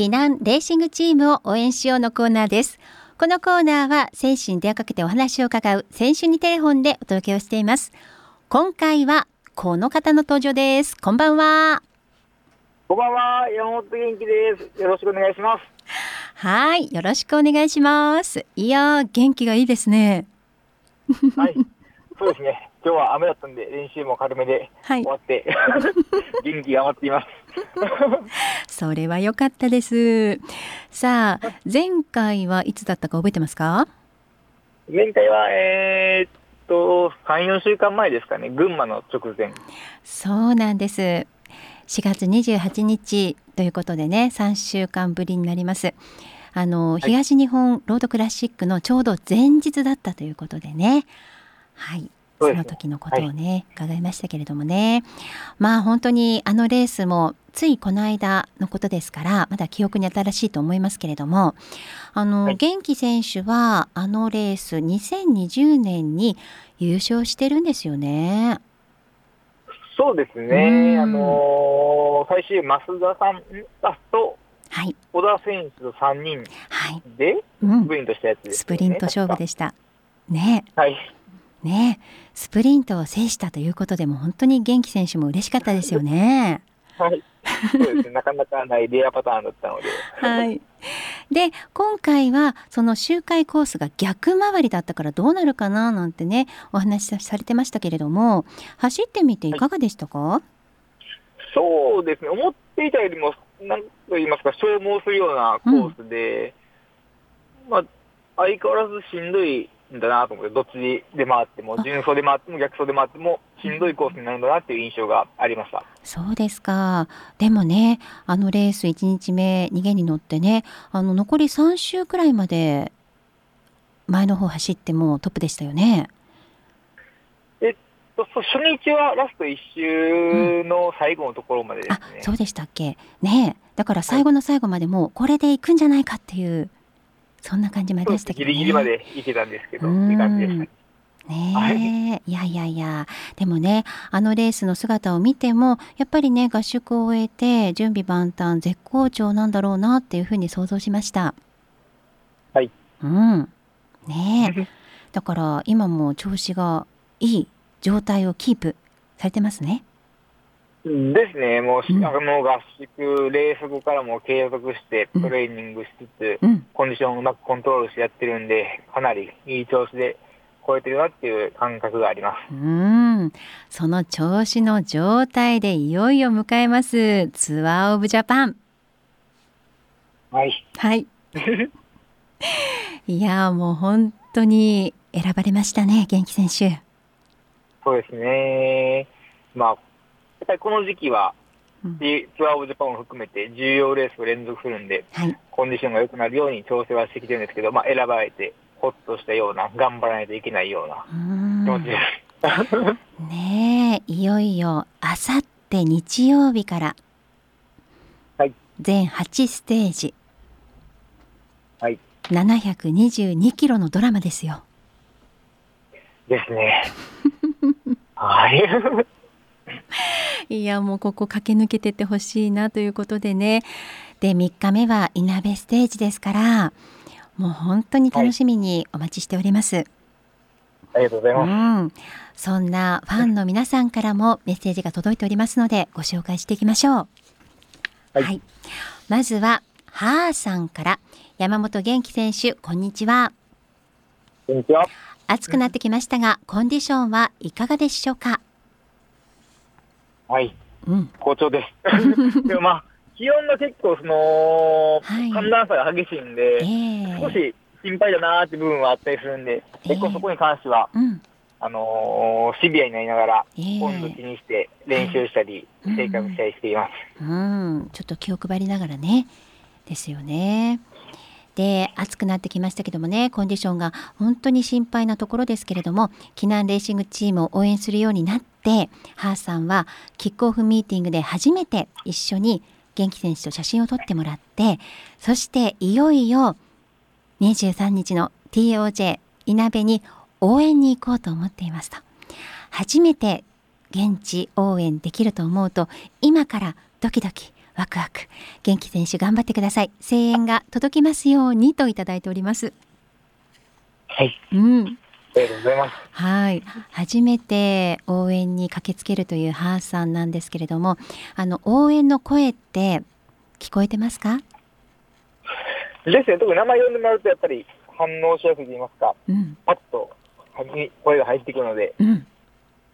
避難レーシングチームを応援しようのコーナーです。このコーナーは選手に電話かけてお話を伺う選手にテレフォンでお届けをしています。今回はこの方の登場です。こんばんは。こんばんは。山本元気です。よろしくお願いします。はい。よろしくお願いします。いや元気がいいですね。はい。そうですね今日は雨だったんで練習も軽めで終わって、はい、元気が余っています。それは良かったです。さあ前回はいつだったか覚えてますか？前回はえー、っと34週間前ですかね。群馬の直前。そうなんです。4月28日ということでね3週間ぶりになります。あの、はい、東日本ロードクラシックのちょうど前日だったということでね。はいその時のことをね、はい、伺いましたけれどもね。まあ本当にあのレースもついこの間のことですからまだ記憶に新しいと思いますけれどもあの、はい、元気選手はあのレース2020年に優勝してるんですよね。そうですね、あのー、最終、増田さんと、はい、小田選手と3人で、スプリントしたやつね、スプリント勝負でした。ね。はいねスプリントを制したということでも本当に元気選手も嬉しかったですよね。はい。そうですね。なかなかないレアパターンだったので。はい。で今回はその周回コースが逆回りだったからどうなるかななんてねお話しされてましたけれども走ってみていかがでしたか、はい、そうですね思っていたよりも何と言いますか消耗するようなコースで、うん、まあ相変わらずしんどいんだなと思って、どっちで回っても、順走で回っても逆走で回っても、しんどいコースになるんだなっていう印象がありました。そうですか。でもね、あのレース1日目、逃げに乗ってね、あの残り3周くらいまで前の方走ってもトップでしたよね。えっと、初日はラスト1周の最後のところまでですね。うん、あそうでしたっけ。ねだから最後の最後までもこれでいくんじゃないかっていう。そんな感じまでしたけど、ね、ギリギリまで行けたんですけど、って感じでした。ねはい、いやいやいや。でもねあのレースの姿を見てもやっぱりね合宿を終えて準備万端絶好調なんだろうなっていうふうに想像しました。はい。うん。ね だから今も調子がいい状態をキープされてますねですね、もう、うん、あの合宿、レース後からも継続してトレーニングしつつ、うん、コンディションをうまくコントロールしてやってるんで、かなりいい調子で超えてるなっていう感覚があります。うん、その調子の状態でいよいよ迎えますツアーオブジャパン。はい。はい。いやもう本当に選ばれましたね、元気選手。そうですね。まあっぱりこの時期は、うん、ツアーオブジャパンを含めて重要レースを連続するんで、はい、コンディションが良くなるように調整はしてきてるんですけど、まあ、選ばれて、ほっとしたような、頑張らないといけないような気持ちです。ねえ、いよいよ、あさって日曜日から、はい、全8ステージ、はい、722キロのドラマですよ。ですね。はい。いやもうここ駆け抜けてってほしいなということでね。で3日目はいなべステージですからもう本当に楽しみにお待ちしております、はい、ありがとうございます、うん、そんなファンの皆さんからもメッセージが届いておりますのでご紹介していきましょう。はい、はい、まずははーさんから山本元気選手こんにちは。こんにちは。暑くなってきましたがコンディションはいかがでしょうか？はい、うん、好調です。でもまあ、気温が結構その、はい、寒暖差が激しいんで、えー、少し心配だなーって部分はあったりするんで、えー、結構そこに関しては、うん、あのー、シビアになりながら、えー、温度気にして練習したり、生活したりしています、うん、うん、ちょっと気を配りながらね、ですよね。で暑くなってきましたけどもねコンディションが本当に心配なところですけれども避難レーシングチームを応援するようになってハーさんはキックオフミーティングで初めて一緒に元気選手と写真を撮ってもらってそしていよいよ23日の TOJ いなべに応援に行こうと思っていますと初めて現地応援できると思うと今からドキドキワクワク元気選手頑張ってください。声援が届きますようにといただいております。はい、うんありがとうございます。はい、初めて応援に駆けつけるというハーさんなんですけれども、あの応援の声って聞こえてますか？ですね。特に名前呼んでもらうとやっぱり反応しやすいと言いますか、うん、パッと声が入ってくるので、うん、聞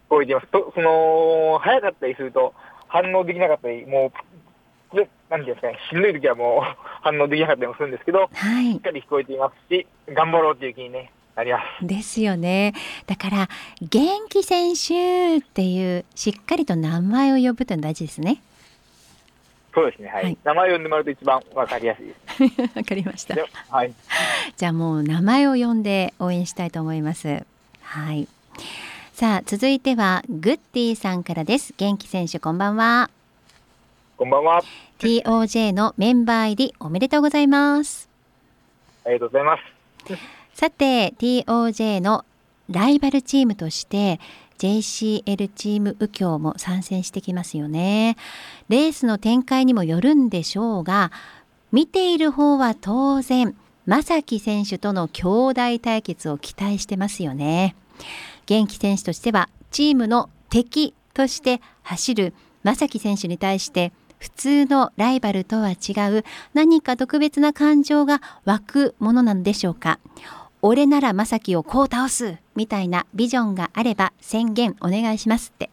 こえてます。とその早かったりすると反応できなかったり、もうなんていうんですかね、しんどい時はもう 反応できなかったりもするんですけど、はい、しっかり聞こえていますし、頑張ろうっていう気にね。ありますですよねだから元気選手っていうしっかりと名前を呼ぶというの大事ですねそうですね、はい、はい、名前を呼んでもらうと一番わかりやすいです。わかりました。はい。じゃあもう名前を呼んで応援したいと思います。はい。さあ続いてはグッディさんからです。元気選手こんばんは。こんばんは。TOJ のメンバー入りおめでとうございます。ありがとうございます。さて TOJ のライバルチームとして JCL チーム右京も参戦してきますよね。レースの展開にもよるんでしょうが見ている方は当然正樹選手との兄弟対決を期待してますよね。元気選手としてはチームの敵として走る正樹選手に対して普通のライバルとは違う何か特別な感情が湧くものなんでしょうか俺なら正樹をこう倒すみたいなビジョンがあれば宣言お願いしますって。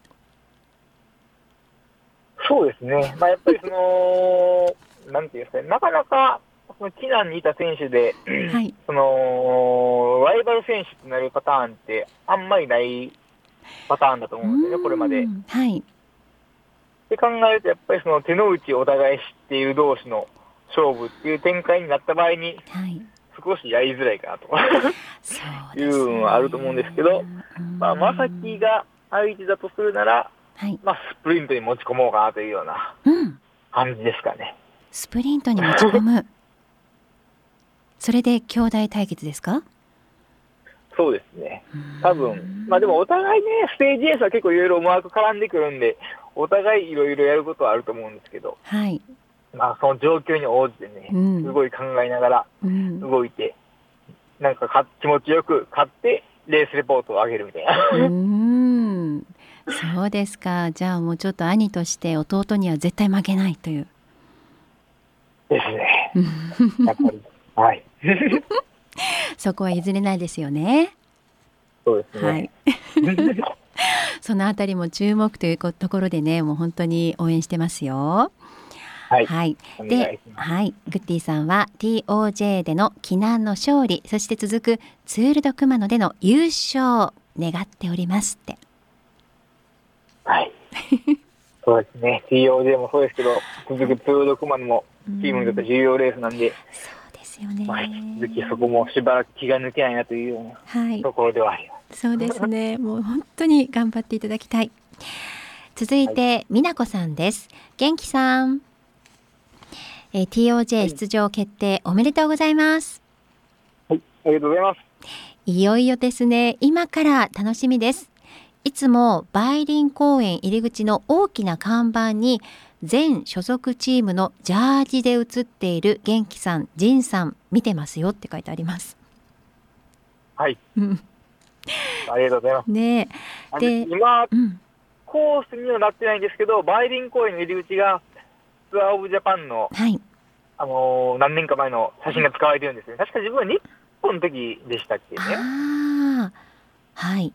そうですね、まあ、やっぱりその、なんていうんですかね、なかなか、その避難にいた選手で、はい、そのライバル選手となるパターンって、あんまりないパターンだと思うんですよね、これまで。はい、って考えると、やっぱりその手の内をお互い知っている同士の勝負っていう展開になった場合に、はい少しやりづらいかなと。いうのはあると思うんですけど、まあ、まさきが相手だとするなら、はい、まあ、スプリントに持ち込もうかなというような感じですかね。うん、スプリントに持ち込む。それで兄弟対決ですか？そうですね。多分、まあでもお互いね、ステージエースは結構いろいろ思惑絡んでくるんで、お互いいろいろやることはあると思うんですけど、はい。まあ、その状況に応じてね、うん、すごい考えながら動いて、うん、なんかか気持ちよく勝って、レースレポートを上げるみたいな。うんそうですか。じゃあもうちょっと兄として弟には絶対負けないという。ですね。やっぱり。はい。そこは譲れないですよね。そうですね。はい。そのあたりも注目というところでね、もう本当に応援してますよ。はい、はい、で、はい、グッディさんは TOJ での避難の勝利そして続くツール・ド・熊野での優勝願っておりますって。はい。そうですね。TOJ もそうですけど続くツール・ド・熊野もチームにとって重要レースなんで、そうですよね、まあ、引き続きそこもしばらく気が抜けないなというようなところではあります、そうですね。もう本当に頑張っていただきたい。続いて、はい、美奈子さんです。元気さんえー、TOJ 出場決定おめでとうございます。はい、ありがとうございます。いよいよですね、今から楽しみです。いつも梅林公園入り口の大きな看板に全所属チームのジャージで写っている元気さん、仁さん見てますよって書いてあります。はい。ありがとうございます。ねで、今、うん、コースにはなってないんですけど、梅林公園の入り口がツアーオブジャパンの、はい、あのー、何年か前の写真が使われてるんですね。確か自分は日本の時でしたっけね。あはい。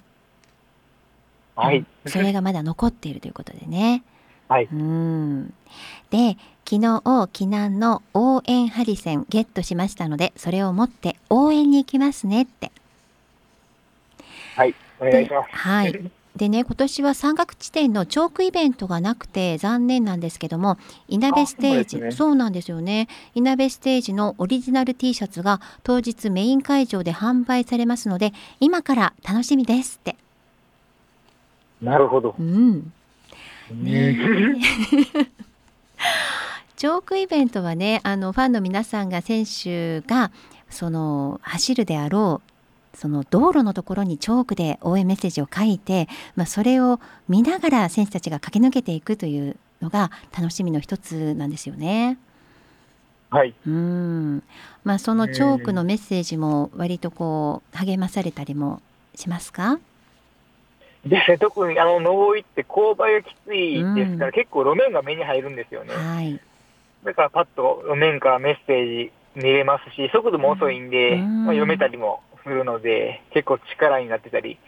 はい、うん、それがまだ残っているということでね。はい。うん。で、昨日、避難の応援ハリセンゲットしましたので、それを持って応援に行きますねって。はい、お願いします。はい。でね今年は山岳地点のチョークイベントがなくて残念なんですけどもいなべステージそう、ね,、なんですよね。いなべステージのオリジナル T シャツが当日メイン会場で販売されますので今から楽しみですって。なるほど。うん。ね。チョークイベントはねあのファンの皆さんが選手がその走るであろうその道路のところにチョークで応援メッセージを書いて、まあ、それを見ながら選手たちが駆け抜けていくというのが楽しみの一つなんですよね。はい。うん。まあそのチョークのメッセージも割とこう励まされたりもしますか？で特にあの上りって勾配がきついですから、うん、結構路面が目に入るんですよね。はい。だからパッと路面からメッセージ見れますし、速度も遅いんで、うん、まあ、読めたりもするので、結構力になってたり、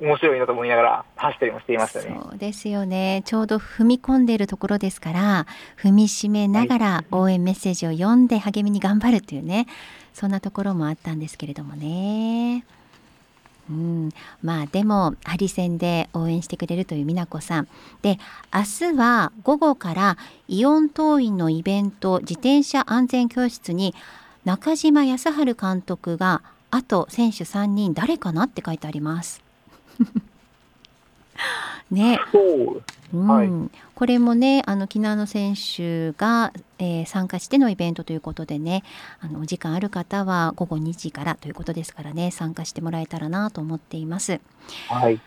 面白いなと思いながら走ったりもしていましたね。そうですよね。ちょうど踏み込んでいるところですから、踏みしめながら応援メッセージを読んで励みに頑張るというね、そんなところもあったんですけれどもね。うん、まあでもハリセンで応援してくれるという美奈子さんで明日は午後からイオン党員のイベント自転車安全教室に中島康晴監督があと選手3人誰かなって書いてあります。ね。うん、はい、これもねあの昨日の選手が、えー、参加してのイベントということでねあのお時間ある方は午後2時からということですからね参加してもらえたらなと思っています。はい。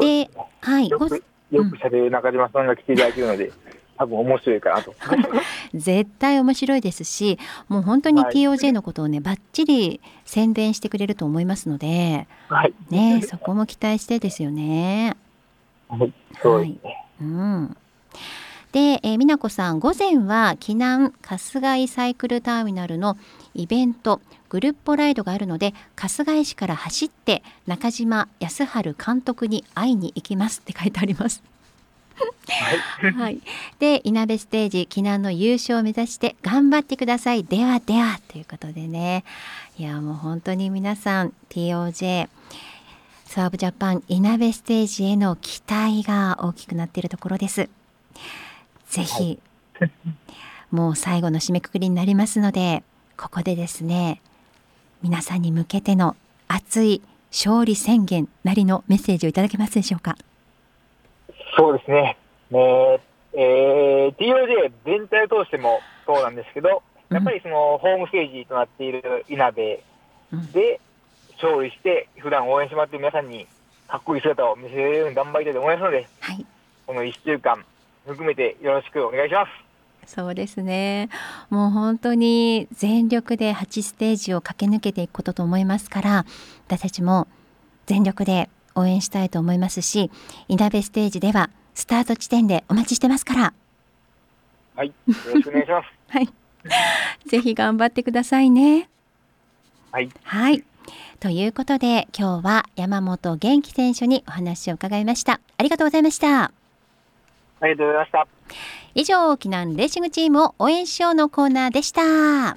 で、はい。よくよく喋る中島さんが来ていただけるので。多分面白いかなと 絶対面白いですしもう本当に TOJ のことをね、ばっちり宣伝してくれると思いますので、はい、ね、そこも期待してですよね。はい、そうですね。はい、うんで、えー、美奈子さん午前は避難春日井サイクルターミナルのイベントグルッポライドがあるので春日井市から走って中島康晴監督に会いに行きますって書いてあります。はい、はい、でいなべステージ避難の優勝を目指して頑張ってください。ではでは。ということでね。いやもう本当に皆さん TOJ スワーブジャパンいなべステージへの期待が大きくなっているところです。ぜひ、はい、もう最後の締めくくりになりますのでここでですね皆さんに向けての熱い勝利宣言なりのメッセージをいただけますでしょうか。そうですね。ねえー、TOJ 全体を通してもそうなんですけど、やっぱりそのホームステージとなっているいなべで勝利して、普段応援してもらっている皆さんにかっこいい姿を見せれるように頑張りたいと思いますので、はい、この1週間含めてよろしくお願いします。そうですねもう本当に全力で8ステージを駆け抜けていくことと思いますから私たちも全力で応援したいと思いますしいなべステージではスタート地点でお待ちしてますから。はいよろしくお願いします。はい。ぜひ頑張ってくださいね。はい。はい。ということで今日は山本元気選手にお話を伺いました。ありがとうございました。ありがとうございました。以上沖縄レーシングチームを応援しようのコーナーでした